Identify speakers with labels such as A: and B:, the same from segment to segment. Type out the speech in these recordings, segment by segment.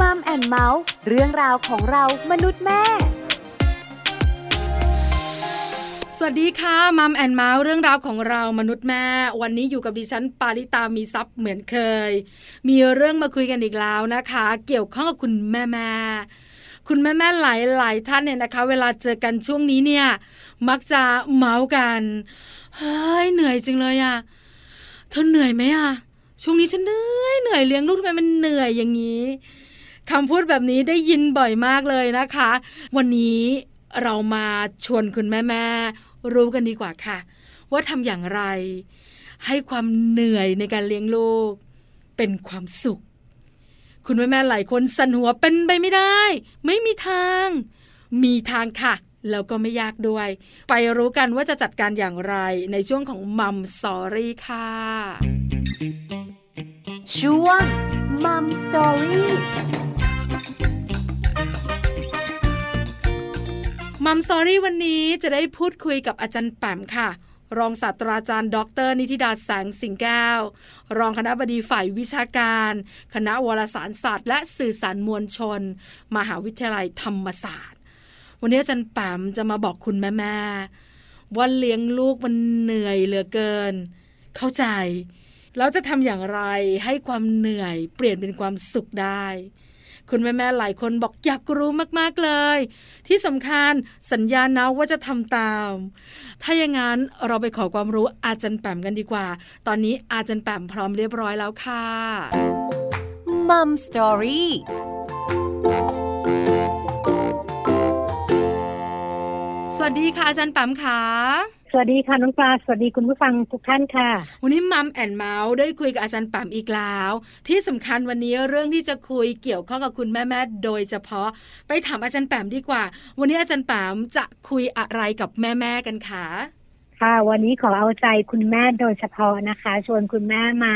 A: มัมแอนเมาส์เรื่องราวของเรามนุษย์แม่
B: สวัสดีค่ะมัมแอนเมาส์เรื่องราวของเรามนุษย์แม่ วันนี้อยู่กับดิฉันปาริตามีซัพ์เหมือนเคย มีเรื่องมาคุยกันอีกแล้วนะคะ เกี่ยวข้องกับคุณแม่แม่คุณแม่แม่หลายหลายท่านเนี่ยนะคะ เวลาเจอกันช่วงนี้เนี่ย มักจะเมาท์กันเฮ้ยเหนื่อยจริงเลยอะเธอเหนื่อยไหมอะช่วงนี้ฉันเหนื่อยเหนื่อยเลี้ยงลูกทำไมมันเหนื่อยอย่างนี้ คำพูดแบบนี้ได้ยินบ่อยมากเลยนะคะ วันนี้เรามาชวนคุณแม่แม่รู้กันดีกว่าค่ะ ว่าทำอย่างไร ให้ความเหนื่อยในการเลี้ยงลูก เป็นความสุข คุณแม่แม่หลายคนสันหัวเป็นไปไม่ได้ ไม่มีทาง มีทางค่ะแล้วก็ไม่ยากด้วย ไปรู้กันว่าจะจัดการอย่างไรในช่วงของ mom story ค่ะ
A: ช่วง
B: mom story mom story วันนี้จะได้พูดคุยกับอาจารย์แปมค่ะ รองศาสตราจารย์ ดร นิติดาแสงสิงแก้ว รองคณบดีฝ่ายวิชาการ คณะวารสารศาสตร์ และสื่อสารมวลชน มหาวิทยาลัยธรรมศาสตร์ วันนี้อาจารย์แปมจะมาบอกคุณแม่แม่ๆว่าเลี้ยงลูกมันเหนื่อยเหลือเกิน เข้าใจ แล้วจะทำอย่างไรให้ความเหนื่อยเปลี่ยนเป็นความสุขได้ คุณแม่แม่ๆหลายคนบอกอยากรู้มากๆเลย ที่สำคัญสัญญานะว่าจะทำตาม ถ้าอย่างนั้นเราไปขอความรู้อาจารย์แปมกันดีกว่า ตอนนี้อาจารย์แปมพร้อมเรียบร้อยแล้วค่ะ
A: มัมสตอรี่
B: สวัสดีค่ะอาจารย์แปมค่ะ
C: ส วัสดีค่ะน้องปลาสวัสดีคุณผู้ฟังทุกท่านค่ะ
B: วันนี้มัมแอนเมาส์ได้คุยกับอาจารย์แปมอีกแล้ว ที่สำคัญวันนี้เรื่องที่จะคุยเกี่ยวข้องกับคุณแม่แม่ๆโดยเฉพาะไปถามอาจารย์แปมดีกว่า วันนี้อาจารย์แปมจะคุยอะไรกับแม่แม่ๆกันคะ
C: ค่ะวันนี้ขอเอาใจคุณแม่โดยเฉพาะนะคะ ชวนคุณแม่มา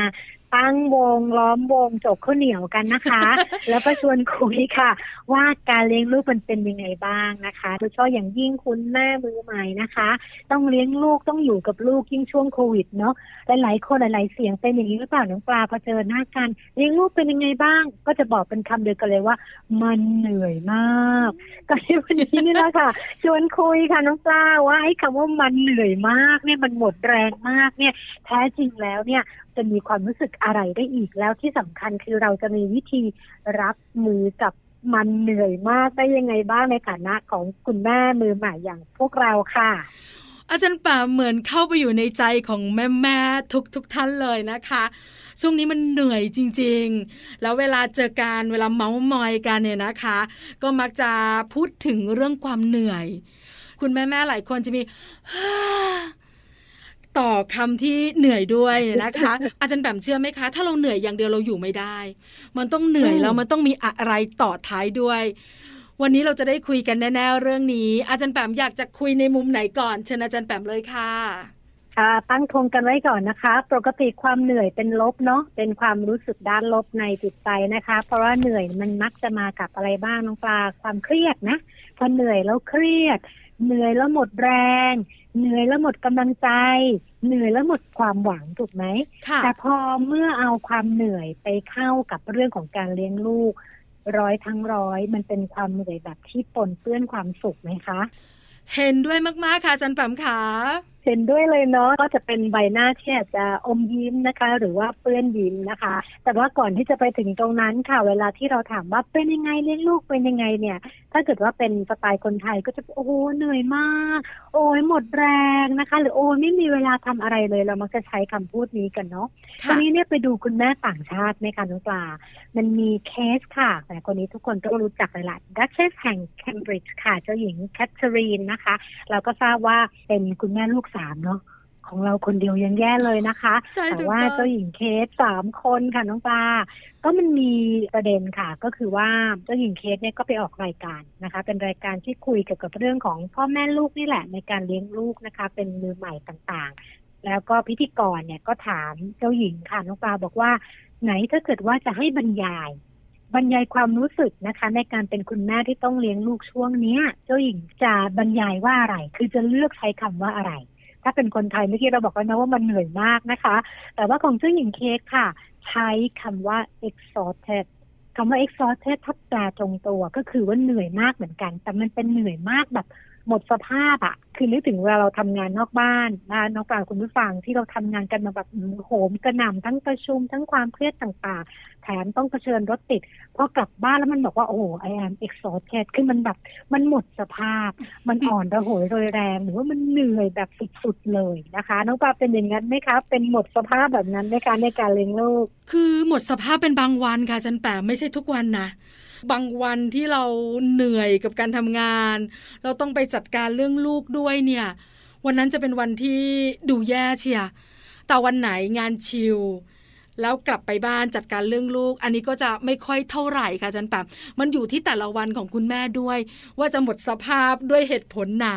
C: ตั้งวงล้อมวงจกข้าวเหนียวกันนะคะ แล้วก็ชวนคุยค่ะ ว่าการเลี้ยงลูกมันเป็นยังไงบ้างนะคะโดยเฉพาะอย่างยิ่งคุณแม่มือใหม่นะคะ ต้องเลี้ยงลูกต้องอยู่กับลูกยิ่งช่วงโควิดเนาะหลายๆคนหลายๆเสียงเป็นอย่างนี้หรือเปล่าน้องปลาพอเจอหน้ากันเลี้ยงลูกเป็นยังไงบ้าง ก็จะบอกเป็นคำเดียวกันเลยว่า มันเหนื่อยมากก็ในวันนี้นี่แหละค่ะ ชวนคุยค่ะน้องปลาว่าไอ้คำว่ามันเหนื่อยมากเนี่ยมันหมดแรงมากเนี่ยแท้จริงแล้วเนี่ยจะมีความรู้สึกอะไรได้อีกแล้วที่สำคัญคือเราจะมีวิธีรับมือกับมันเหนื่อยมากได้ยังไงบ้างในฐานะของคุณแม่มือใหม่อย่างพวกเราค่ะ
B: อาจารย์แปมเหมือนเข้าไปอยู่ในใจของแม่แม่ทุกทุกท่านเลยนะคะ ช่วงนี้มันเหนื่อยจริง ๆ แล้วเวลาเจอการเวลาเมาส์มอยกันเนี่ยนะคะ ก็มักจะพูดถึงเรื่องความเหนื่อย คุณแม่แม่หลายคนจะมี ต่อคำที่เหนื่อยด้วยนะคะ อาจารย์แปมเชื่อไหมคะ ถ้าเราเหนื่อยอย่างเดียวเราอยู่ไม่ได้ มันต้องเหนื่อย
C: อืม
B: แล้วมันต้องมีอะไรต่อท้ายด้วย วันนี้เราจะได้คุยกันแน่ๆเรื่องนี้ อาจารย์แปมอยากจะคุยในมุมไหนก่อนเชิญอาจารย์แปมเลยค่ะ
C: ค่ะตั้งธงกันไว้ก่อนนะคะ ปกติความเหนื่อยเป็นลบเนาะเป็นความรู้สึกด้านลบในจิตใจนะคะ เพราะว่าเหนื่อยมันมักจะมากับอะไรบ้างน้องปลาความเครียดนะพอเหนื่อยแล้วเครียด เหนื่อยแล้วหมดแรง เหนื่อยแล้วหมดกำลังใจ เหนื่อยแล้วหมดความหวังถูกไหม
B: ค่ะ
C: แต่พอเมื่อเอาความเหนื่อยไปเข้ากับเรื่องของการเลี้ยงลูก ร้อยทั้งร้อย มันเป็นความเหนื่อยแบบที่ปนเปื้อนความสุขไหมคะ
B: เห็นด้วยมากๆค่ะอาจารย์แปมค่ะ
C: เห็นด้วยเลยเนาะก็จะเป็นใบหน้าที่อาจจะอมยิ้มนะคะ หรือว่าเปื้อนยิ้มนะคะ แต่ว่าก่อนที่จะไปถึงตรงนั้นค่ะ เวลาที่เราถามว่าเป็นยังไงเลี้ยงลูกเป็นยังไงเนี่ย ถ้าเกิดว่าเป็นสไตล์คนไทยก็จะโอ้โหเหนื่อยมาก โอ้ยหมดแรงนะคะ หรือโอ้ยไม่มีเวลาทำอะไรเลยเรามักจะใช้คำพูดนี้กันเนาะที
B: ค่ะ
C: นี้เนี่ยไปดูคุณแม่ต่างชาติไหมคะน้องปลา มันมีเคสค่ะแต่คนนี้ทุกคนต้องรู้จักเลยล่ะดัชเชสแห่งเคมบริดจ์ค่ะเจ้าหญิงแคทเธอรีนนะคะ เราก็ทราบว่าเป็นคุณแม่ลูกสามเนาะของเราคนเดียวยังแย่เลยนะคะ
B: ใช่
C: แต่
B: ถูก
C: ว่า
B: ต้อง
C: เจ้าหญิงเคสสามคนค่ะน้องปลาก็มันมีประเด็นค่ะ ก็คือว่าเจ้าหญิงเคสเนี่ยก็ไปออกรายการนะคะ เป็นรายการที่คุยเกี่ยวกับเรื่องของพ่อแม่ลูกนี่แหละ ในการเลี้ยงลูกนะคะ เป็นมือใหม่ต่างๆ แล้วก็พิธีกรเนี่ยก็ถามเจ้าหญิงค่ะน้องปลาบอกว่า ไหนถ้าเกิดว่าจะให้บรรยาย บรรยายความรู้สึกนะคะ ในการเป็นคุณแม่ที่ต้องเลี้ยงลูกช่วงเนี้ย เจ้าหญิงจะบรรยายว่าอะไร คือจะเลือกใช้คำว่าอะไร ถ้าเป็นคนไทยเมื่อกี้เราบอกแล้วนะว่ามันเหนื่อยมากนะคะ แต่ว่าของเจ้าหญิงเค้กค่ะ ใช้คำว่า exhausted คำว่า exhausted ถ้าแปลตรงตัวก็คือว่าเหนื่อยมากเหมือนกัน แต่มันเป็นเหนื่อยมากแบบ หมดสภาพอะคือนึกถึงเวลาเราทำงานนอกบ้านนะนอกจากคุณผู้ฟังที่เราทำงานกันมาแบบโหมกระหน่ำทั้งประชุมทั้งความเครียดต่างๆ แถมต้องเผชิญรถติดพอกลับบ้านแล้วมันบอกว่าโอ้โห I am exhausted คือมันแบบมันหมดสภาพ มันอ่อนระหยโรยแรง หรือว่ามันเหนื่อยแบบสุดๆเลยนะคะ น้องปลาเป็นอย่างนั้นไหมคะ เป็นหมดสภาพแบบนั้นไหมคะในการเลี้ยงลูก
B: คือหมดสภาพเป็นบางวันค่ะจันแปมไม่ใช่ทุกวันนะ บางวันที่เราเหนื่อยกับการทำงาน เราต้องไปจัดการเรื่องลูกด้วยเนี่ย วันนั้นจะเป็นวันที่ดูแย่เชียร์แต่วันไหนงานชิลแล้วกลับไปบ้านจัดการเรื่องลูก อันนี้ก็จะไม่ค่อยเท่าไหร่ค่ะอาจันแปมมันอยู่ที่แต่ละวันของคุณแม่ด้วย ว่าจะหมดสภาพด้วยเหตุผลไหน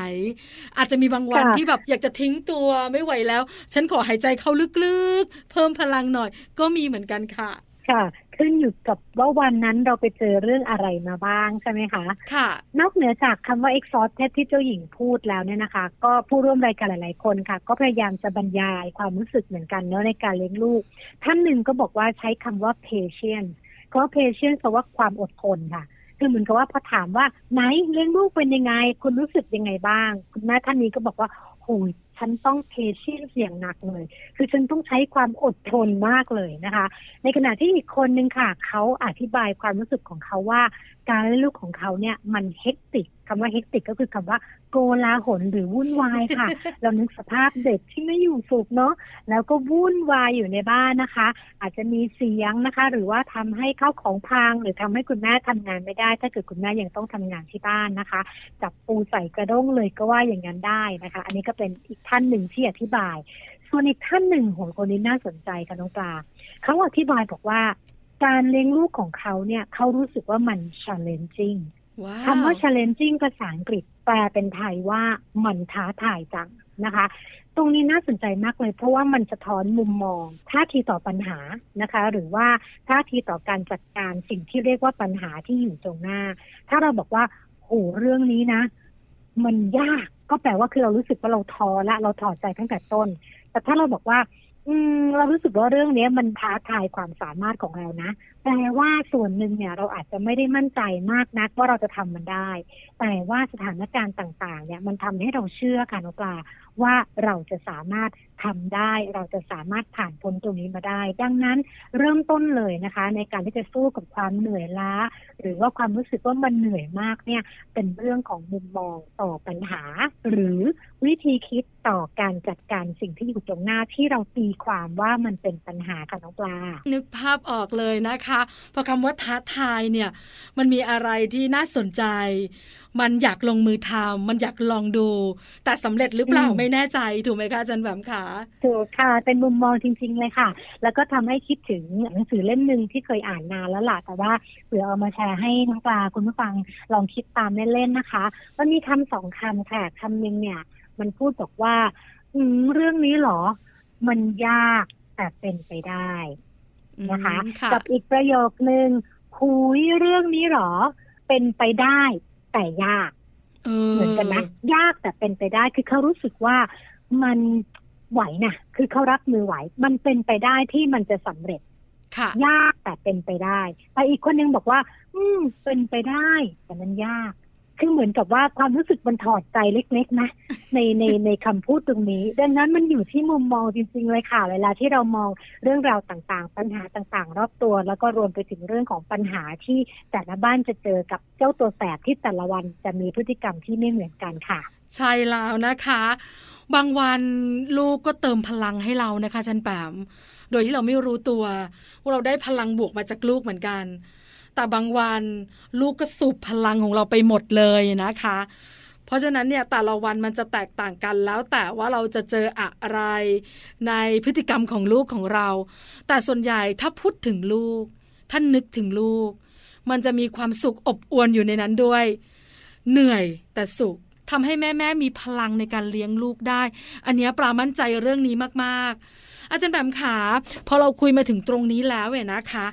B: อาจจะมีบางวัน
C: ค่ะ
B: ที่แบบอยากจะทิ้งตัวไม่ไหวแล้ว ฉันขอหายใจเข้าลึกๆ เพิ่มพลังหน่อย ก็มีเหมือนกันค่ะ
C: ค่ะ ขึ้นอยู่กับว่าวันนั้นเราไปเจอเรื่องอะไรมาบ้างใช่ไหมคะ
B: ค่ะ
C: นอกเหนือจากคำว่า exhausted ที่เจ้าหญิงพูดแล้วเนี่ยนะคะ ก็ผู้ร่วมรายการหลาย ๆ คนค่ะ ก็พยายามจะบรรยายความรู้สึกเหมือนกันเนาะในการเลี้ยงลูก ท่านหนึ่งก็บอกว่าใช้คำว่า patience เพราะ patience แปลว่าความอดทนค่ะคือเหมือนกับว่าพอถามว่าไหนเลี้ยงลูกเป็นยังไง คุณรู้สึกยังไงบ้าง คุณแม่ท่านนี้ก็บอกว่าโหย ฉันต้องเพจี่ยนเสี่ยงหนักเลย คือฉันต้องใช้ความอดทนมากเลยนะคะ ในขณะที่อีกคนนึงค่ะ เขาอธิบายความรู้สึกของเขาว่า การเลี้ยงลูกของเขาเนี่ยมันเฮกติกคำว่าเฮกติกก็คือคำว่า โกลาหลหรือวุ่นวายค่ะ เรานึกสภาพเด็กที่ไม่อยู่สุขเนาะแล้วก็วุ่นวายอยู่ในบ้านนะคะ อาจจะมีเสียงนะคะ หรือว่าทำให้ข้าวของพังหรือทำให้คุณแม่ทำงานไม่ได้ ถ้าเกิดคุณแม่ยังต้องทำงานที่บ้านนะคะ จับปูใส่กระด้งเลยก็ว่าอย่างนั้นได้นะคะ อันนี้ก็เป็นอีกท่านหนึ่งที่อธิบาย ส่วนอีกท่านหนึ่งโหคนนี้น่าสนใจค่ะน้องปลาเขาอธิบายบอกว่าการเลี้ยงลูกของเขาเนี่ยเขารู้สึกว่ามัน challenging
B: ว้า
C: คำว่า challenging ภาษาอังกฤษแปลเป็นไทยว่ามันท้าทายจังนะคะ ตรงนี้น่าสนใจมากเลย เพราะว่ามันสะท้อนมุมมองท่าทีต่อปัญหานะคะ หรือว่าท่าทีต่อการจัดการสิ่งที่เรียกว่าปัญหาที่อยู่ตรงหน้า ถ้าเราบอกว่าโหเรื่องนี้นะ มันยากก็แปลว่าคือเรารู้สึกว่าเราท้อละเราถอดใจตั้งแต่ต้น แต่ถ้าเราบอกว่า อืมเรารู้สึกว่าเรื่องเนี้ยมันท้าทายความสามารถของเรานะแปลว่าส่วนหนึ่งเนี่ยเราอาจจะไม่ได้มั่นใจมากนักว่าเราจะทำมันได้ แต่ว่าสถานการณ์ต่างๆ เนี่ยมันทำให้เราเชื่อค่ะน้องปลาว่าเราจะสามารถทำได้ เราจะสามารถผ่านพ้นตรงนี้มาได้ ดังนั้นเริ่มต้นเลยนะคะ ในการที่จะสู้กับความเหนื่อยล้า หรือว่าความรู้สึกว่ามันเหนื่อยมากเนี่ยเป็นเรื่องของมุมมองต่อปัญหา หรือวิธีคิด ต่อการจัดการสิ่งที่อยู่ตรงหน้าที่เราตีความว่ามันเป็นปัญหาค่ะน้องปลา
B: นึกภาพออกเลยนะคะเพราะคำว่าท้าทายเนี่ย มันมีอะไรที่น่าสนใจ มันอยากลงมือทำมันอยากลองดู แต่สำเร็จหรือเปล่า
C: อืม
B: ไม่แน่ใจ ถูกไหมคะอาจันแหวมขา
C: ถูกค่ะ เป็นมุมมองจริง ๆ เลยค่ะ แล้วก็ทำให้คิดถึงหนังสือเล่มหนึ่งที่เคยอ่านนานแล้วล่ะแต่ว่าเผื่อเอามาแชร์ให้น้องปลาคุณผู้ฟังลองคิดตามเล่นๆนะคะ มันมีคำสองคำค่ะคำหนึ่งเนี่ย มันพูดบอกว่า อืมเรื่องนี้เหรอ มันยากแต่เป็นไปได้นะคะ
B: อืมค่ะ
C: กับอีกประโยคนึงคุยเรื่องนี้เหรอ เป็นไปได้แต่ยาก
B: เออ
C: เหมือนกันนะยากแต่เป็นไปได้คือเขารู้สึกว่ามันไหวนะคือเขารับมือไหว มันเป็นไปได้ที่มันจะสำเร็จ
B: ค่ะ
C: ยากแต่เป็นไปได้แต่อีกคนนึงบอกว่า อืมเป็นไปได้ แต่มันยาก คือเหมือนกับว่าความรู้สึกมันถอดใจเล็ก ๆ นะ ในในในคำพูดตรงนี้ ดังนั้นมันอยู่ที่มุมมองจริง ๆ เลยค่ะ เวลาที่เรามองเรื่องราวต่างๆ ปัญหาต่างๆ รอบตัว แล้วก็รวมไปถึงเรื่องของปัญหาที่แต่ละบ้านจะเจอกับเจ้าตัวแสบที่แต่ละวันจะมีพฤติกรรมที่ไม่เหมือนกันค่ะ
B: ใช่แล้วนะคะ บางวันลูกก็เติมพลังให้เรานะคะอาจันแปมโดยที่เราไม่รู้ตัว ว่าเราได้พลังบวกมาจากลูกเหมือนกัน แต่บางวันลูกก็สูบพลังของเราไปหมดเลยนะคะ เพราะฉะนั้นเนี่ยแต่ละวันมันจะแตกต่างกันแล้วแต่ว่าเราจะเจออะไรในพฤติกรรมของลูกของเรา แต่ส่วนใหญ่ถ้าพูดถึงลูก ท่านนึกถึงลูก มันจะมีความสุขอบอวลอยู่ในนั้นด้วย เหนื่อยแต่สุขทำให้แม่แม่มีพลังในการเลี้ยงลูกได้ อันนี้ปลามั่นใจเรื่องนี้มากๆ อาจารย์แบมขาพอเราคุยมาถึงตรงนี้แล้วเนี่ยนะคะ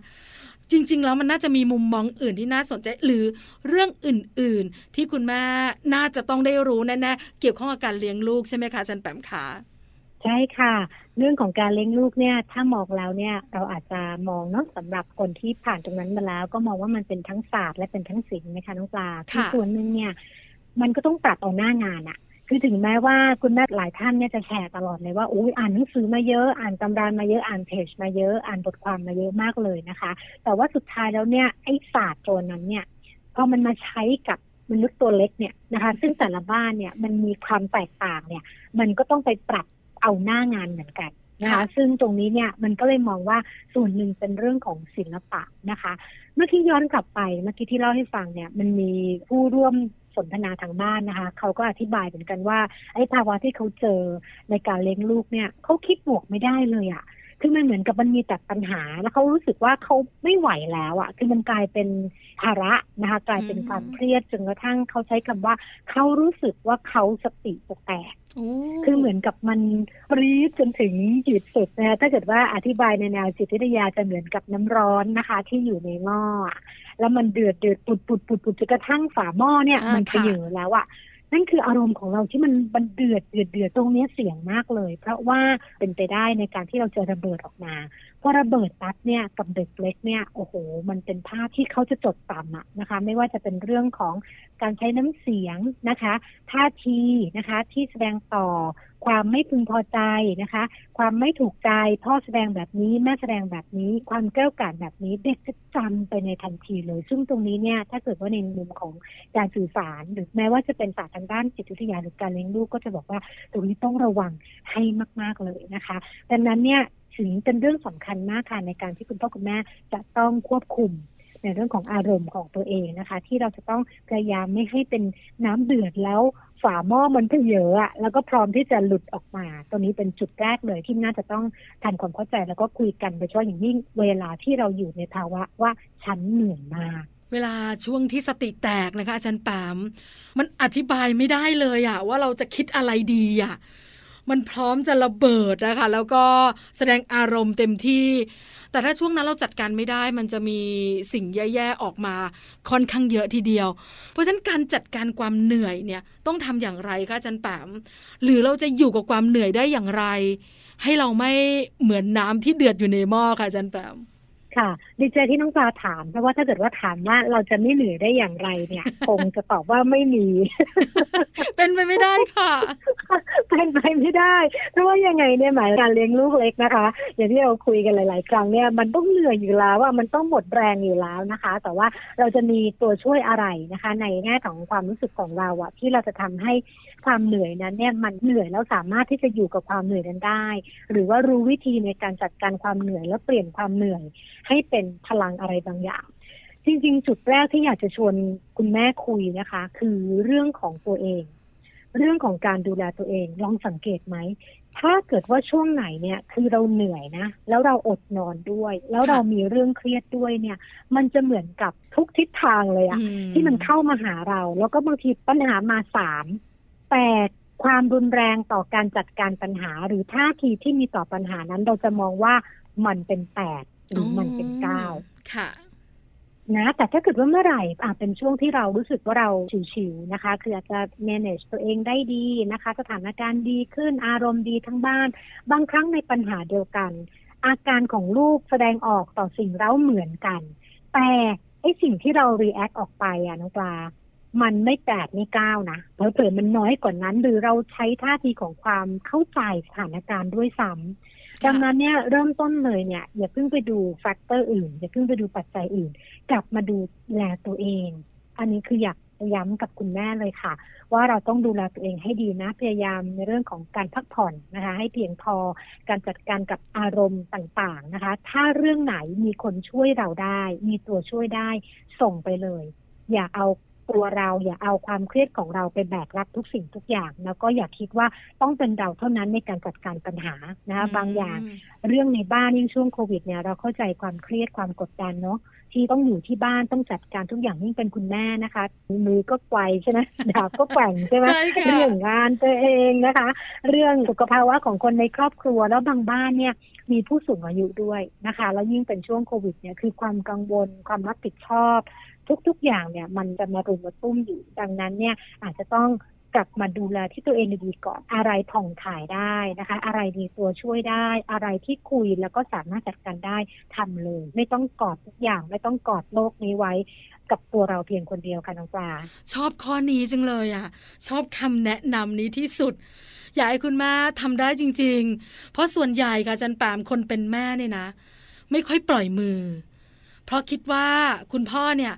B: จริง ๆ แล้วมันน่าจะมีมุมมองอื่นที่น่าสนใจหรือเรื่องอื่น ๆ ที่คุณแม่น่าจะต้องได้รู้แน่ๆเกี่ยวข้องกับการเลี้ยงลูกใช่ไหมคะอาจารย์แปมขา
C: ใช่ค่ะ เรื่องของการเลี้ยงลูกเนี่ย ถ้ามองแล้วเนี่ยเราอาจจะมองเนาะสำหรับคนที่ผ่านตรงนั้นมาแล้ว ก็มองว่ามันเป็นทั้งศาสตร์และเป็นทั้งศิลป์นะคะน้องปลาคือส่วนหนึ่งเนี่ย มันก็ต้องปรับเอาหน้างานอะ คือถึงแม้ว่าคุณแม่หลายท่านเนี่ยจะแชร์ตลอดเลยว่าอุ้ยอ่านหนังสือมาเยอะอ่านตำรามาเยอะอ่านเพจมาเยอะอ่านบทความมาเยอะมากเลยนะคะ แต่ว่าสุดท้ายแล้วเนี่ยไอ้ศาสตร์ตัวนั้นเนี่ยพอมันมาใช้กับมนุษย์ตัวเล็กเนี่ยนะคะ ซึ่งแต่ละบ้านเนี่ยมันมีความแตกต่างเนี่ย มันก็ต้องไปปรับเอาหน้างานเหมือนกันนะคะซึ่งตรงนี้เนี่ยมันก็เลยมองว่าส่วนหนึ่งเป็นเรื่องของศิลปะนะคะ เมื่อกี้ย้อนกลับไปเมื่อกี้ที่เล่าให้ฟังเนี่ย มันมีผู้ร่วม สนทนาทางบ้านนะคะ เขาก็อธิบายเหมือนกันว่าไอ้ภาวะที่เขาเจอในการเลี้ยงลูกเนี่ยเขาคิดบวกไม่ได้เลยอะ่ะ คือมันเหมือนกับมันมีแต่ปัญหา แล้วเขารู้สึกว่าเขาไม่ไหวแล้วอะ่ะ คือมันกลายเป็นภาระนะคะ กลายเป็นความเครียดจนกระทั่งเขาใช้คำว่าเขารู้สึกว่าเขาสติแตกคือเหมือนกับมันปรีดจนถึงจุดสุดนะคะถ้าเกิดว่าอธิบายในแนวจิตวิทยาจะเหมือนกับน้ำร้อนนะคะ ที่อยู่ในหม้อแล้วมันเดือดเดือดปุดปุดปุดปุดจนกระทั่งฝาหม้อเนี่ย มันเยือแล้วอะ นั่นคืออารมณ์ของเราที่มันบันเดือดเดือดเดือดตรงนี้เสี่ยงมากเลย เพราะว่าเป็นไปได้ในการที่เราจะระเบิดออกมา พอระเบิดปั๊บเนี่ยกับเด็กเล็กเนี่ยโอ้โห มันเป็นภาพที่เขาจะจดจำอะนะคะ ไม่ว่าจะเป็นเรื่องของการใช้น้ำเสียงนะคะท่าทีนะคะ ที่แสดงต่อความไม่พึงพอใจนะคะ ความไม่ถูกใจพ่อแสดงแบบนี้แม่แสดงแบบนี้ ความแก้วกาดแบบนี้เด็กจะจำไปในทันทีเลย ซึ่งตรงนี้เนี่ยถ้าเกิดว่าในมุมของการสื่อสาร หรือแม้ว่าจะเป็นศาสตร์ทางด้านจิตวิทยาหรือการเลี้ยงลูกก็จะบอกว่าตรงนี้ต้องระวังให้มาก ๆเลยนะคะ ดังนั้นเนี่ย ถึงเป็นเรื่องสำคัญมากค่ะในการที่คุณพ่อคุณแม่จะต้องควบคุมในเรื่องของอารมณ์ของตัวเองนะคะ ที่เราจะต้องพยายามไม่ให้เป็นน้ำเดือดแล้วฝาหม้อมันเพเยอะอะแล้วก็พร้อมที่จะหลุดออกมา ตัวนี้เป็นจุดแรกเลยที่น่าจะต้องทำความเข้าใจแล้วก็คุยกันโดยเฉพาะอย่างยิ่งเวลาที่เราอยู่ในภาวะว่าฉันเหนื่อยมาก
B: เวลาช่วงที่สติแตกนะคะอาจารย์ปาม มันอธิบายไม่ได้เลยอะว่าเราจะคิดอะไรดีอะ มันพร้อมจะระเบิดนะคะ แล้วก็แสดงอารมณ์เต็มที่ แต่ถ้าช่วงนั้นเราจัดการไม่ได้ มันจะมีสิ่งแย่ๆออกมาค่อนข้างเยอะทีเดียว เพราะฉะนั้นการจัดการความเหนื่อยเนี่ยต้องทำอย่างไรคะจันแปมหรือเราจะอยู่กับความเหนื่อยได้อย่างไร ให้เราไม่เหมือนน้ำที่เดือดอยู่ในหม้อค่ะจันแปม
C: ค่ะ ดีใจที่น้องปลาถาม เพราะว่าถ้าเกิดว่าถามว่าเราจะไม่เหนื่อยได้อย่างไรเนี่ย คงจะตอบว่าไม่มี
B: เป็นไปไม่ได้ค่ะ
C: เป็นไปไม่ได้ เพราะว่ายังไงเนี่ยหมายการเลี้ยงลูกเล็กนะคะ อย่างที่เราคุยกันหลาย ๆ ครั้งเนี่ยมันต้องเหนื่อยอยู่แล้วว่ามันต้องหมดแรงอยู่แล้วนะคะ แต่ว่าเราจะมีตัวช่วยอะไรนะคะ ในแง่ของความรู้สึกของเราอะที่เราจะทำให้ ความเหนื่อยนั้นเนี่ยมันเหนื่อยแล้วสามารถที่จะอยู่กับความเหนื่อยนั้นได้ หรือว่ารู้วิธีในการจัดการความเหนื่อยแล้วเปลี่ยนความเหนื่อย ให้เป็นพลังอะไรบางอย่าง จริงๆ จุดแรกที่อยากจะชวนคุณแม่คุยนะคะ คือเรื่องของตัวเอง เรื่องของการดูแลตัวเองลองสังเกตไหมถ้าเกิดว่าช่วงไหนเนี่ยคือเราเหนื่อยนะ แล้วเราอดนอนด้วย แล้วเรามีเรื่องเครียดด้วยเนี่ย มันจะเหมือนกับทุกทิศทางเลยอะที่มันเข้ามาหาเรา แล้วก็บางทีปัญหามาสาม แต่ความรุนแรงต่อการจัดการปัญหา หรือท่าทีที่มีต่อปัญหานั้น เราจะมองว่ามันเป็นแปดหรือมันเป็นเก้า
B: ค่ะ
C: นะแต่ถ้าเกิดว่าเมื่อไหร่อาจเป็นช่วงที่เรารู้สึกว่าเราชิวๆนะคะ คืออาจจะ manage ตัวเองได้ดีนะคะ สถานการณ์ดีขึ้นอารมณ์ดีทั้งบ้าน บางครั้งในปัญหาเดียวกัน อาการของลูกแสดงออกต่อสิ่งเร้าเหมือนกัน แต่ไอ้สิ่งที่เรา react ออกไปอะน้องปลา มันไม่แปดไม่เก้านะเผลอๆมันน้อยกว่านั้น หรือเราใช้ท่าทีของความเข้าใจสถานการณ์ด้วยซ้ำดังนั้นเนี่ยเริ่มต้นเลยเนี่ย อย่าเพิ่งไปดู factor อื่น อย่าเพิ่งไปดูปัจจัยอื่น กลับมาดูแลตัวเอง อันนี้คืออยากย้ำกับคุณแม่เลยค่ะ ว่าเราต้องดูแลตัวเองให้ดีนะ พยายามในเรื่องของการพักผ่อนนะคะ ให้เพียงพอการจัดการกับอารมณ์ต่างๆนะคะ ถ้าเรื่องไหนมีคนช่วยเราได้ มีตัวช่วยได้ส่งไปเลย อย่าเอา ตัวเราอย่าเอาความเครียดของเราไปแบกรับทุกสิ่งทุกอย่าง แล้วก็อย่าคิดว่าต้องเป็นเราเท่านั้นในการจัดการปัญหานะคะบางอย่าง เรื่องในบ้านยิ่งช่วงโควิดเนี่ยเราเข้าใจความเครียดความกดดันเนาะที่ต้องอยู่ที่บ้านต้องจัดการทุกอย่างยิ่งเป็นคุณแม่นะคะ มือก็ไกวใช่ไหมดาบก็แกว่งใช่ไหมเรื่องงานตัวเองนะคะ เรื่องสุขภาวะของคนในครอบครัวแล้วบางบ้านเนี่ยมีผู้สูงอายุด้วยนะคะ แล้วยิ่งเป็นช่วงโควิดเนี่ยคือความกังวลความรับผิดชอบ ทุก ๆ อย่างเนี่ยมันจะมารุมมาตุ้มอยู่ดังนั้นเนี่ยอาจจะต้องกลับมาดูแลที่ตัวเองดีก่อนอะไรผ่องถ่ายได้นะคะ อะไรมีตัวช่วยได้ อะไรที่คุยแล้วก็สามารถจัดการได้ทำเลย ไม่ต้องกอดทุกอย่างไม่ต้องกอดโลกนี้ไว้กับตัวเราเพียงคนเดียวค่ะน้องปลา
B: ชอบข้อนี้จังเลยอะ ชอบคำแนะนำนี้ที่สุด อยากให้คุณแม่ทำได้จริง ๆ เพราะส่วนใหญ่ค่ะจันแปมคนเป็นแม่เนี่ยนะ ไม่ค่อยปล่อยมือ เพราะคิดว่าคุณพ่อเนี่ย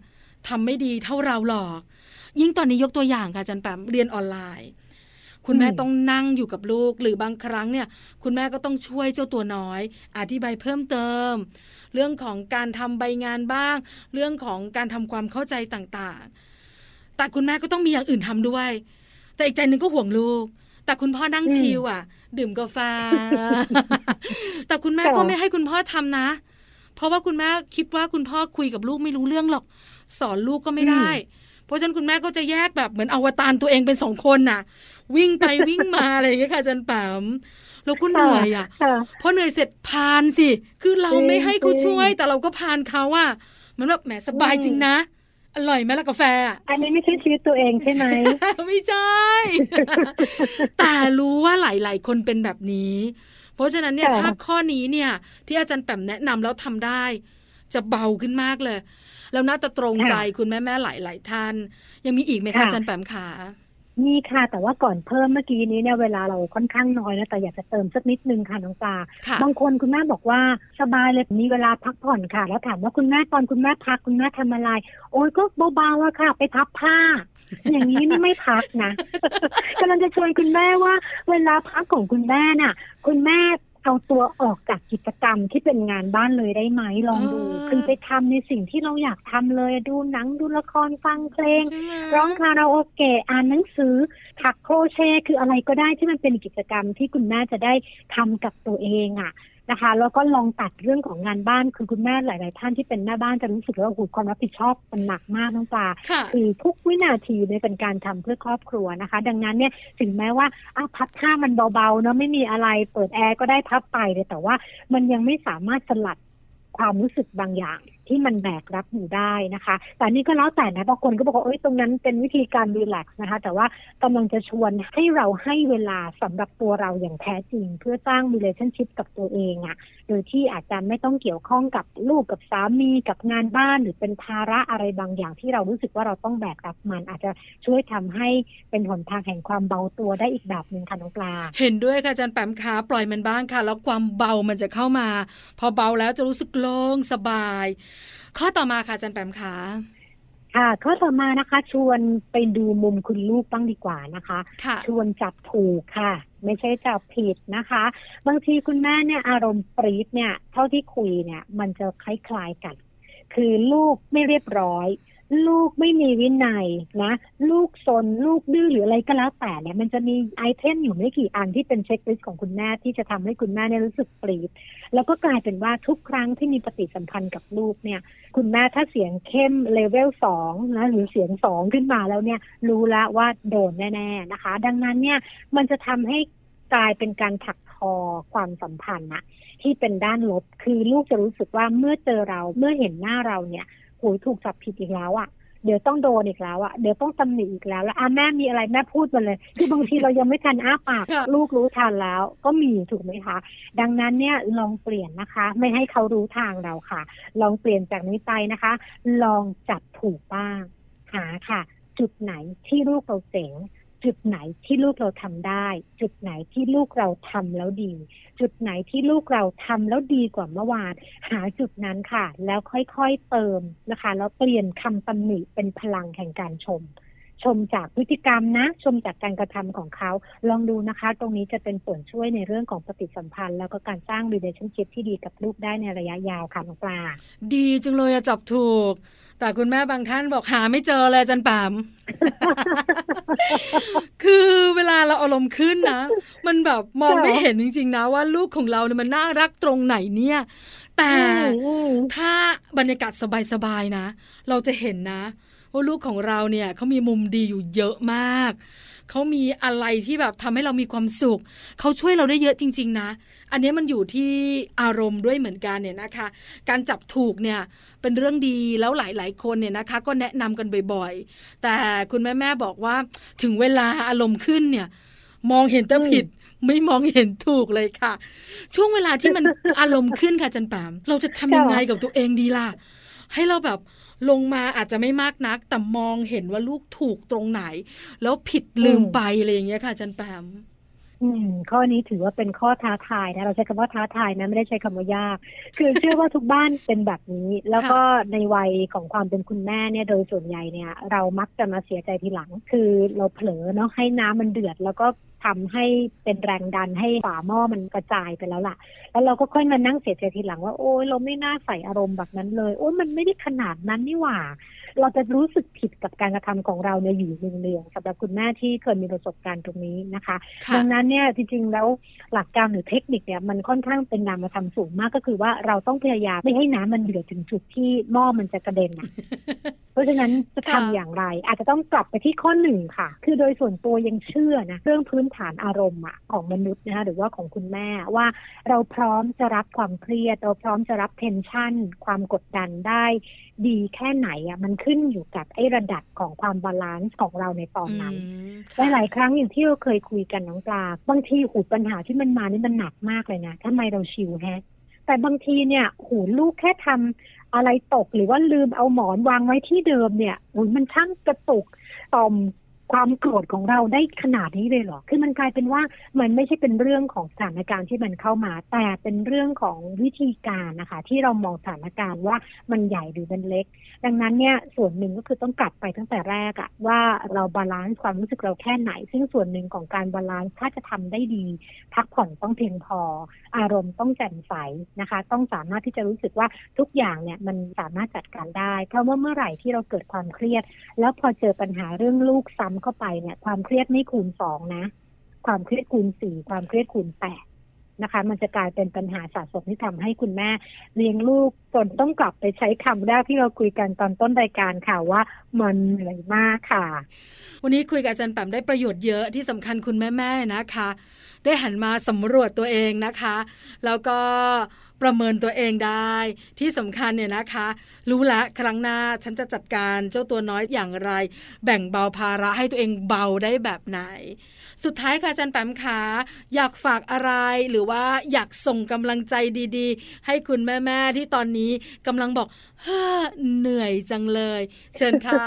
B: ทำไม่ดีเท่าเราหรอก ยิ่งตอนนี้ยกตัวอย่างค่ะอาจันแปมเรียนออนไลน์ คุณแม่
C: อืม
B: ต้องนั่งอยู่กับลูกหรือบางครั้งเนี่ย คุณแม่ก็ต้องช่วยเจ้าตัวน้อย อธิบายเพิ่มเติม เรื่องของการทำใบงานบ้าง เรื่องของการทำความเข้าใจต่างๆ แต่คุณแม่ก็ต้องมีอย่างอื่นทำด้วย แต่อีกใจหนึ่งก็ห่วงลูกแต่คุณพ่อนั่ง
C: อืม
B: ชิลอะ ดื่มกาแฟ แต่คุณแม่
C: ค่ะ
B: ก็ไม่ให้คุณพ่อทำนะ เพราะว่าคุณแม่คิดว่าคุณพ่อคุยกับลูกไม่รู้เรื่องหรอก สอนลูกก็ไม่ได้ เพราะฉะนั้นคุณแม่ก็จะแยกแบบเหมือนอวตารตัวเองเป็นสองคนน่ะ วิ่งไปวิ่งมาอะไรอย่างเงี้ยค่ะอาจันแปมแล้วก็เหนื่อยอะ
C: ค่ะ
B: พอเหนื่อยเสร็จพานสิ คือเรา
C: จริง
B: ไม่ให้เขา
C: จริง
B: ช่วย แต่เราก็พานเขาอะเหมือนแบบแหมสบาย
C: อืม
B: จริงนะอร่อยไหมล่ะกาแฟอะ
C: อันนี้ไม่ใช่ชีวิตตัวเองใช่ไหม
B: ไม่ใช่ แต่รู้ว่าหลาย ๆ คนเป็นแบบนี้ เพราะฉะนั้นเนี่ย
C: ค่ะ
B: ถ้าข้อนี้เนี่ย ที่อาจารย์แปมแนะนำแล้วทำได้ จะเบาขึ้นมากเลย แล้วน่าจะตรงใจคุณแม่ๆหลาย ๆ ท่าน ยังมีอีกไหมคะอาจารย์แปมขา
C: มีค่ะ แต่ว่าก่อนเพิ่มเมื่อกี้นี้เนี่ยเวลาเราค่อนข้างน้อยนะแต่อยากจะเติมสักนิดนึงค่ะน้องปลา
B: ค่ะ
C: บางคนคุณแม่บอกว่าสบายเลยมีเวลาพักผ่อนค่ะ แล้วถามว่าคุณแม่ตอนคุณแม่พักคุณแม่ทำอะไร โอ้ยก็เบาๆอะค่ะ ไปพับผ้า อย่างนี้นี่ไม่พักนะกำลังจะชวนคุณแม่ว่า เวลาพักของคุณแม่น่ะ คุณแม่ เอาตัวออกจากกิจกรรมที่เป็นงานบ้านเลยได้ไหมลองดู
B: อ่า
C: คือไปทำในสิ่งที่เราอยากทำเลยดูหนังดูละครฟังเพลง
B: ใช่ไหม
C: ร้องคาราโอเกะอ่านหนังสือถักโครเชต์คืออะไรก็ได้ที่มันเป็นกิจกรรมที่คุณแม่จะได้ทำกับตัวเองอะ นะคะ แล้วก็ลองตัดเรื่องของงานบ้านคือคุณแม่หลาย ๆ ท่านที่เป็นแม่บ้านจะรู้สึกว่าโอ้โหความรับผิดชอบมันหนักมากน้องปลา
B: ค่ะ
C: คือทุกวินาทีเนี่ยเป็นการทำเพื่อครอบครัวนะคะ ดังนั้นเนี่ยถึงแม้ว่าอ้าวพับผ้ามันเบา ๆ เนาะไม่มีอะไรเปิดแอร์ก็ได้พับไปเลยแต่ว่ามันยังไม่สามารถสลัดความรู้สึกบางอย่างที่มันแบกรับอยู่ได้นะคะ แต่นี่ก็แล้วแต่นะบางคนก็บอกว่าเอ้ยตรงนั้นเป็นวิธีการรีแลกซ์นะคะ แต่ว่ากำลังจะชวนให้เราให้เวลาสำหรับตัวเราอย่างแท้จริง เพื่อสร้าง relationship กับตัวเองอะโดยที่อาจจะไม่ต้องเกี่ยวข้องกับลูกกับสามีกับงานบ้านหรือเป็นภาระอะไรบางอย่างที่เรารู้สึกว่าเราต้องแบกรับมัน อาจจะช่วยทำให้เป็นหนทางแห่งความเบาตัวได้อีกแบบหนึ่งค่ะน้องปลา
B: เห็นด้วยค่ะอาจารย์แปมขาปล่อยมันบ้างค่ะ แล้วความเบามันจะเข้ามา พอเบาแล้วจะรู้สึกโล่งสบายข้อต่อมาค่ะอาจารย์แปมขา
C: ค่ะข้อต่อมานะคะ ชวนไปดูมุมคุณลูกบ้างดีกว่านะคะ
B: ค่ะ
C: ชวนจับถูกค่ะ ไม่ใช่จับผิดนะคะ บางทีคุณแม่เนี่ยอารมณ์ปรี๊ดเนี่ย เท่าที่คุยเนี่ย มันจะคล้ายๆกัน คือลูกไม่เรียบร้อย ลูกไม่มีวินัยนะ ลูกซนลูกดื้อหรืออะไรก็แล้วแต่เนี่ยมันจะมี item อยู่ไม่กี่อันที่เป็น checklist ของคุณแม่ที่จะทำให้คุณแม่เนี่ยรู้สึกปรี๊ดแล้วก็กลายเป็นว่าทุกครั้งที่มีปฏิสัมพันธ์กับลูกเนี่ย คุณแม่ถ้าเสียงเข้มเลเวลสองนะหรือเสียงสองขึ้นมาแล้วเนี่ย รู้แล้วว่าโดนแน่ๆนะคะ ดังนั้นเนี่ยมันจะทำให้กลายเป็นการถักทอความสัมพันธ์นะที่เป็นด้านลบคือลูกจะรู้สึกว่าเมื่อเจอเราเมื่อเห็นหน้าเราเนี่ย โหยถูกจับผิดอีกแล้วอะ่ะเดี๋ยวต้องโดนอีกแล้วอะ่ะเดี๋ยวต้องตำหนิอีกแล้ว แล้วอะแม่มีอะไรแม่พูดมาเลยคือบางทีเรายังไม่ทันอ้าปาก
B: ค่ะ
C: ลูกรู้ทันแล้ว ก็มีถูกไหมคะ ดังนั้นเนี่ยลองเปลี่ยนนะคะ ไม่ให้เขารู้ทางเราค่ะ ลองเปลี่ยนจากนี้ไปนะคะ ลองจับถูกบ้าง หาค่ะ จุดไหนที่ลูกเราเจ๋ง จุดไหนที่ลูกเราทำได้ จุดไหนที่ลูกเราทำแล้วดี จุดไหนที่ลูกเราทำแล้วดีกว่าเมื่อวาน หาจุดนั้นค่ะ แล้วค่อยๆเติมนะคะ แล้วเปลี่ยนคำตำหนิเป็นพลังแห่งการชม ชมจากพฤติกรรมนะ ชมจากการกระทำของเขา ลองดูนะคะ ตรงนี้จะเป็นส่วนช่วยในเรื่องของปฏิสัมพันธ์ แล้วก็การสร้าง relationship ที่ดีกับลูกได้ในระยะยาวค่ะน้องปลา
B: ดีจังเลยอะจับถูก แต่คุณแม่บางท่านบอกหาไม่เจอเลยอาจันแปมคือเวลาเราอารมณ์ขึ้นนะ มันแบบมอง
C: ค่ะ
B: ไม่เห็นจริง ๆ นะว่าลูกของเราเนี่ยมันน่ารักตรงไหนเนี่ย แต่
C: อืม
B: ถ้าบรรยากาศสบายๆนะ เราจะเห็นนะ ว่าลูกของเราเนี่ยเขามีมุมดีอยู่เยอะมากเขามีอะไรที่แบบทำให้เรามีความสุขเขาช่วยเราได้เยอะจริง ๆ นะ อันนี้มันอยู่ที่อารมณ์ด้วยเหมือนกันเนี่ยนะคะ การจับถูกเนี่ยเป็นเรื่องดีแล้วหลาย ๆ คนเนี่ยนะคะ ก็แนะนำกันบ่อยๆ แต่คุณแม่ๆบอกว่าถึงเวลาอารมณ์ขึ้นเนี่ย มองเห็นแต่ผิดไม่มองเห็นถูกเลยค่ะ ช่วงเวลาที่มันอารมณ์ขึ้นค่ะจันแปมเราจะทำยังไงกับตัวเองดีล่ะ ให้เราแบบลงมาอาจจะไม่มากนัก แต่มองเห็นว่าลูกถูกตรงไหน แล้วผิดลืมไปอะไรอย่างเงี้ยค่ะจันแปม
C: อืมข้อนี้ถือว่าเป็นข้อท้าทายนะเราใช้คำว่าท้าทายนะไม่ได้ใช้คำว่ายาก คือเชื่อว่าทุกบ้านเป็นแบบนี้ แล้วก็ในวัยของความเป็นคุณแม่เนี่ยโดยส่วนใหญ่เนี่ย เรามักจะมาเสียใจทีหลัง คือเราเผลอเนาะให้น้ำมันเดือด แล้วก็ทำให้เป็นแรงดันให้ฝาหม้อมันกระจายไปแล้วล่ะ แล้วเราก็ค่อยมานั่งเสียใจทีหลังว่าโอ้ยเราไม่น่าใส่อารมณ์แบบนั้นเลย โอ้ยมันไม่ได้ขนาดนั้นนี่หว่า เราจะรู้สึกผิดกับการกระทำของเราเนี่ยอยู่เนืองๆสำหรับคุณแม่ที่เคยมีประสบการณ์ตรงนี้นะคะ
B: ค่ะ
C: ดังนั้นเนี่ยจริงๆแล้วหลักการหรือเทคนิคเนี่ยมันค่อนข้างเป็นนามธรรมสูงมากก็คือว่าเราต้องพยายามไม่ให้น้ำมันเดือดถึงจุดที่หม้อมันจะกระเด็นนะเพราะฉะนั้นจะทำ
B: ค่ะ
C: อย่างไร อาจจะต้องกลับไปที่ข้อหนึ่งค่ะ คือโดยส่วนตัวยังเชื่อนะเรื่องพื้นฐานอารมณ์อะของมนุษย์นะคะหรือว่าของคุณแม่ว่าเราพร้อมจะรับความเครียด เราพร้อมจะรับ tension ความกดดันได้ ดีแค่ไหนอะมันขึ้นอยู่กับไอ้ระดับของความ balance ของเราในตอนนั้น
B: อืม
C: หลายหลายๆครั้งอย่างที่เราเคยคุยกันน้องปลาบางทีหูปัญหาที่มันมานี่มันหนักมากเลยนะทำไมเรา chill แฮะแต่บางทีเนี่ยหูลูกแค่ทำอะไรตกหรือว่าลืมเอาหมอนวางไว้ที่เดิมเนี่ยหูมันช่างกระตุกต่อม ความโกรธของเราได้ขนาดนี้เลยเหรอ คือมันกลายเป็นว่ามันไม่ใช่เป็นเรื่องของสถานการณ์ที่มันเข้ามา แต่เป็นเรื่องของวิธีการนะคะ ที่เรามองสถานการณ์ว่ามันใหญ่หรือมันเล็ก ดังนั้นเนี่ยส่วนหนึ่งก็คือต้องกลับไปตั้งแต่แรกอะว่าเราบาลานซ์ความรู้สึกเราแค่ไหน ซึ่งส่วนหนึ่งของการบาลานซ์ถ้าจะทำได้ดี พักผ่อนต้องเพียงพอ อารมณ์ต้องแจ่มใสนะคะ ต้องสามารถที่จะรู้สึกว่าทุกอย่างเนี่ยมันสามารถจัดการได้ เพราะว่าเมื่อไหร่ที่เราเกิดความเครียด แล้วพอเจอปัญหาเรื่องลูกซ้ำเข้าไปเนี่ย ความเครียดไม่คูณสองนะ ความเครียดคูณสี่ความเครียดคูณแปดนะคะ มันจะกลายเป็นปัญหาสะสมที่ทำให้คุณแม่ เลี้ยงลูกจนต้องกลับไปใช้คำแรกที่เราคุยกันตอนต้นรายการค่ะว่ามันเหนื่อยมากค่ะ
B: วันนี้คุยกับอาจารย์แปมได้ประโยชน์เยอะที่สำคัญคุณแม่ๆนะคะ ได้หันมาสำรวจตัวเองนะคะ แล้วก็ ประเมินตัวเองได้ ที่สำคัญเนี่ยนะคะ รู้ละครั้งหน้าฉันจะจัดการเจ้าตัวน้อยอย่างไร แบ่งเบาภาระให้ตัวเองเบาได้แบบไหน สุดท้ายค่ะอาจารย์แปมขาอยากฝากอะไรหรือว่าอยากส่งกำลังใจดีๆ ให้คุณแม่ๆที่ตอนนี้กำลังบอกเฮ้อเหนื่อยจังเลย เชิญค่ะ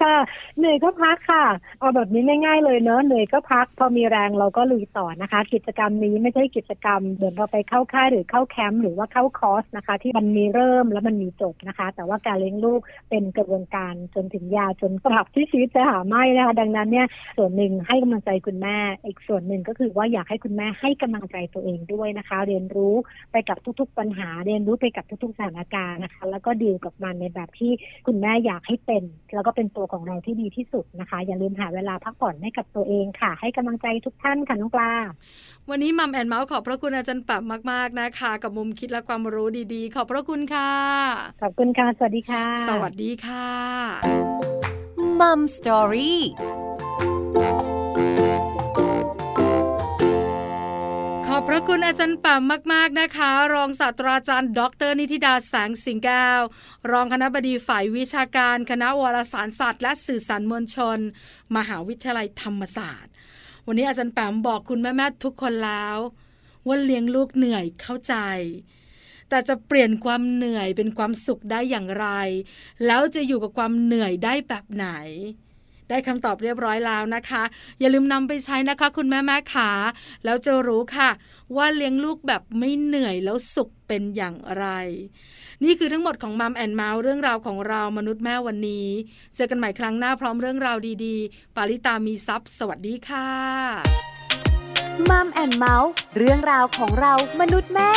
C: ค่ะ เหนื่อยก็พักค่ะ เอาแบบนี้ง่ายๆเลยเนอะเหนื่อยก็พัก พอมีแรงเราก็ลุยต่อนะคะ กิจกรรมนี้ไม่ใช่กิจกรรมเหมือนเราไปเข้าค่ายหรือเข้าแคมป์หรือว่าเข้าคอร์สนะคะ ที่มันมีเริ่มแล้วมันมีจบนะคะ แต่ว่าการเลี้ยงลูกเป็นกระบวนการจนถึงยาจนตราบที่ชีวิตจะหาไม่นะคะ ดังนั้นเนี่ยส่วนหนึ่งให้กำลังใจคุณแม่ อีกส่วนหนึ่งก็คือว่าอยากให้คุณแม่ให้กำลังใจตัวเองด้วยนะคะ เรียนรู้ไปกับทุก ๆ ปัญหา เรียนรู้ไปกับทุกๆสถานการณ์นะคะ แล้วก็ดีลกับมันในแบบที่คุณแม่อยากให้เป็น แล้วก็เป็นตัวของเราที่ดีที่สุดนะคะ อย่าลืมหาเวลาพักผ่อนให้กับตัวเองค่ะ ให้กำลังใจทุกท่านค่ะน้องปลา
B: วันนี้มัมแอนเมาส์ขอบพระคุณอาจารย์แปมมาก ๆนะคะ กับมุมคิดและความรู้ดีๆ ขอบพระคุณค่ะ
C: ขอบคุณค่ะ สวัสดีค่ะ
B: สวัสดีค่ะ
A: มัมสตอรี่
B: ข อบพระคุณอาจารย์แปมมาก ๆนะคะ รองศาสตราจารย์ ดร นิติดาแสงสิงแก้ว รองคณะบดีฝ่ายวิชาการ คณะวารสารศาสตร์และสื่อสารมวลชน มหาวิทยาลัยธรรมศาสตร์ วันนี้อาจารย์แปมบอกคุณแม่ๆทุกคนแล้วว่าเลี้ยงลูกเหนื่อยเข้าใจ แต่จะเปลี่ยนความเหนื่อยเป็นความสุขได้อย่างไร แล้วจะอยู่กับความเหนื่อยได้แบบไหน ได้คำตอบเรียบร้อยแล้วนะคะ อย่าลืมนำไปใช้นะคะ คุณแม่แม่ขาแล้วจะรู้ค่ะ ว่าเลี้ยงลูกแบบไม่เหนื่อยแล้วสุขเป็นอย่างไร นี่คือทั้งหมดของมัมแอนเมาส์เรื่องราวของเรามนุษย์แม่วันนี้ เจอกันใหม่ครั้งหน้าพร้อมเรื่องราวดีๆ ปาริตามีซัพ์สวัสดีค่ะ
A: มัมแอนเมาส์เรื่องราวของเรามนุษย์แม่